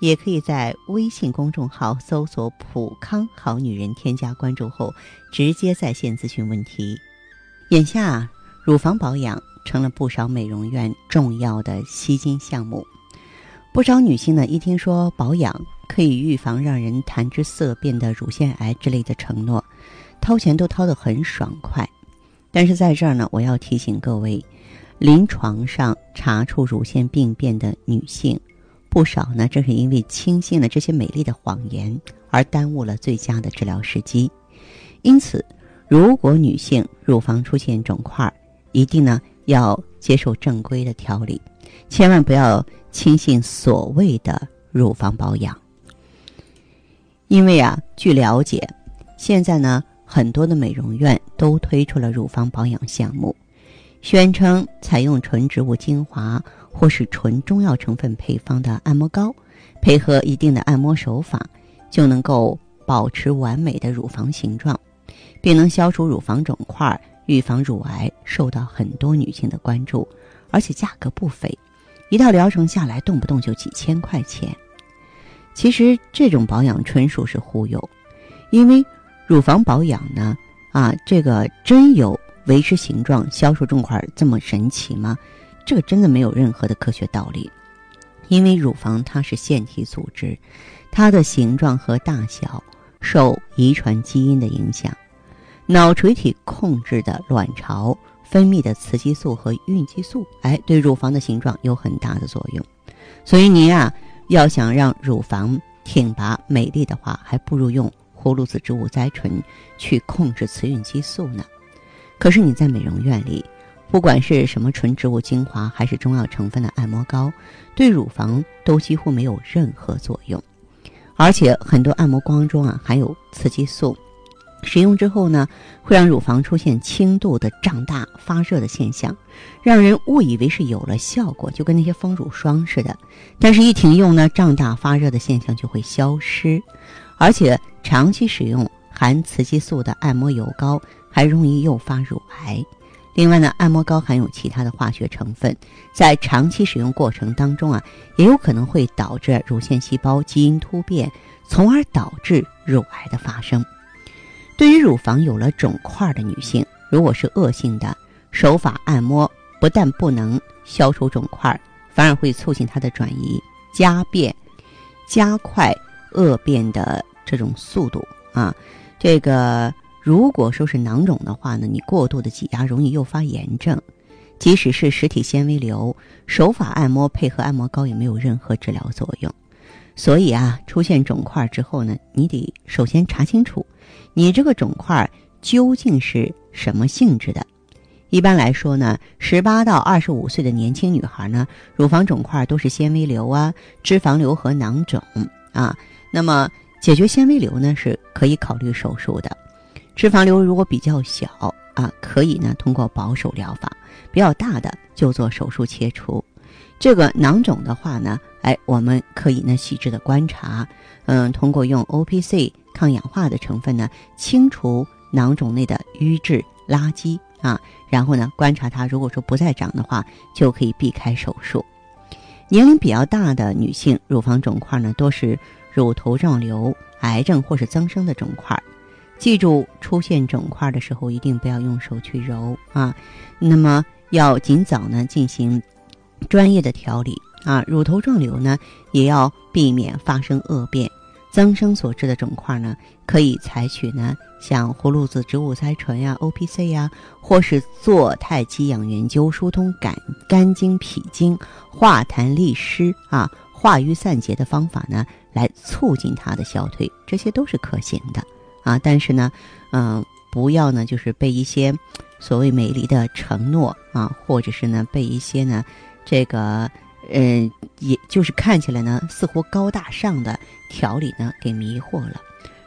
也可以在微信公众号搜索“普康好女人”，添加关注后直接在线咨询问题。眼下，乳房保养成了不少美容院重要的吸金项目。不少女性呢，一听说保养可以预防让人谈之色变的乳腺癌之类的承诺，掏钱都掏得很爽快。但是在这儿呢，我要提醒各位，临床上查出乳腺病变的女性。不少呢，正是因为轻信了这些美丽的谎言，而耽误了最佳的治疗时机。因此，如果女性乳房出现肿块，一定呢要接受正规的调理，千万不要轻信所谓的乳房保养。因为啊，据了解，现在呢很多的美容院都推出了乳房保养项目，宣称采用纯植物精华。或是纯中药成分配方的按摩膏，配合一定的按摩手法，就能够保持完美的乳房形状，并能消除乳房肿块、预防乳癌，受到很多女性的关注，而且价格不菲，一套疗程下来动不动就几千块钱。其实这种保养纯属是忽悠，因为乳房保养呢，啊，这个真有维持形状、消除肿块这么神奇吗？这个真的没有任何的科学道理，因为乳房它是腺体组织，它的形状和大小受遗传基因的影响。脑垂体控制的卵巢分泌的雌激素和孕激素，哎，对乳房的形状有很大的作用。所以您啊，要想让乳房挺拔美丽的话，还不如用葫芦籽植物甾醇去控制雌孕激素呢。可是你在美容院里。不管是什么纯植物精华，还是中药成分的按摩膏，对乳房都几乎没有任何作用。而且很多按摩膏中啊含有雌激素，使用之后呢，会让乳房出现轻度的胀大发热的现象，让人误以为是有了效果，就跟那些丰乳霜似的。但是，一停用呢，胀大发热的现象就会消失。而且，长期使用含雌激素的按摩油膏，还容易诱发乳癌。另外呢，按摩膏含有其他的化学成分，在长期使用过程当中啊，也有可能会导致乳腺细胞基因突变，从而导致乳癌的发生。对于乳房有了肿块的女性，如果是恶性的，手法按摩不但不能消除肿块，反而会促进它的转移、加变、加快恶变的这种速度啊，这个。如果说是囊肿的话呢，你过度的挤压容易诱发炎症，即使是实体纤维瘤，手法按摩配合按摩膏也没有任何治疗作用。所以啊，出现肿块之后呢，你得首先查清楚，你这个肿块究竟是什么性质的。一般来说呢，十八到二十五岁的年轻女孩呢，乳房肿块都是纤维瘤啊、脂肪瘤和囊肿啊。那么解决纤维瘤呢，是可以考虑手术的。脂肪瘤如果比较小啊，可以呢通过保守疗法；比较大的就做手术切除。这个囊肿的话呢，哎，我们可以呢细致的观察，嗯，通过用 O P C 抗氧化的成分呢清除囊肿内的淤滞垃圾啊，然后呢观察它，如果说不再长的话，就可以避开手术。年龄比较大的女性，乳房肿块呢多是乳头状瘤、癌症或是增生的肿块。记住，出现肿块的时候，一定不要用手去揉啊。那么要尽早呢进行专业的调理啊。乳头状瘤呢，也要避免发生恶变。增生所致的肿块呢，可以采取呢像葫芦籽植物甾醇呀、O P C 呀，或是做太极养元灸，疏通肝肝经、脾经，化痰利湿啊，化瘀散结的方法呢，来促进它的消退，这些都是可行的。啊，但是呢，嗯，不要呢，就是被一些所谓美丽的承诺啊，或者是呢，被一些呢，这个，嗯，也就是看起来呢，似乎高大上的调理呢，给迷惑了。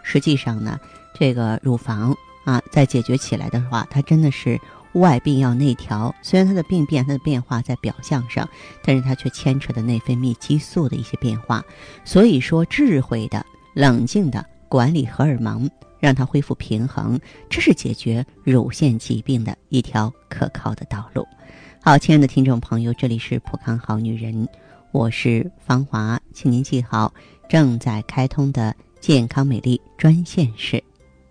实际上呢，这个乳房啊，在解决起来的话，它真的是外病要内调。虽然它的病变、它的变化在表象上，但是它却牵扯的内分泌激素的一些变化。所以说，智慧的、冷静的管理荷尔蒙，让它恢复平衡，这是解决乳腺疾病的一条可靠的道路。好，亲爱的听众朋友，这里是普康好女人，我是芳华，请您记好正在开通的健康美丽专线是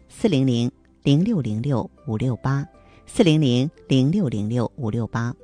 四零零零六零六五六八四零零零六零六五六八。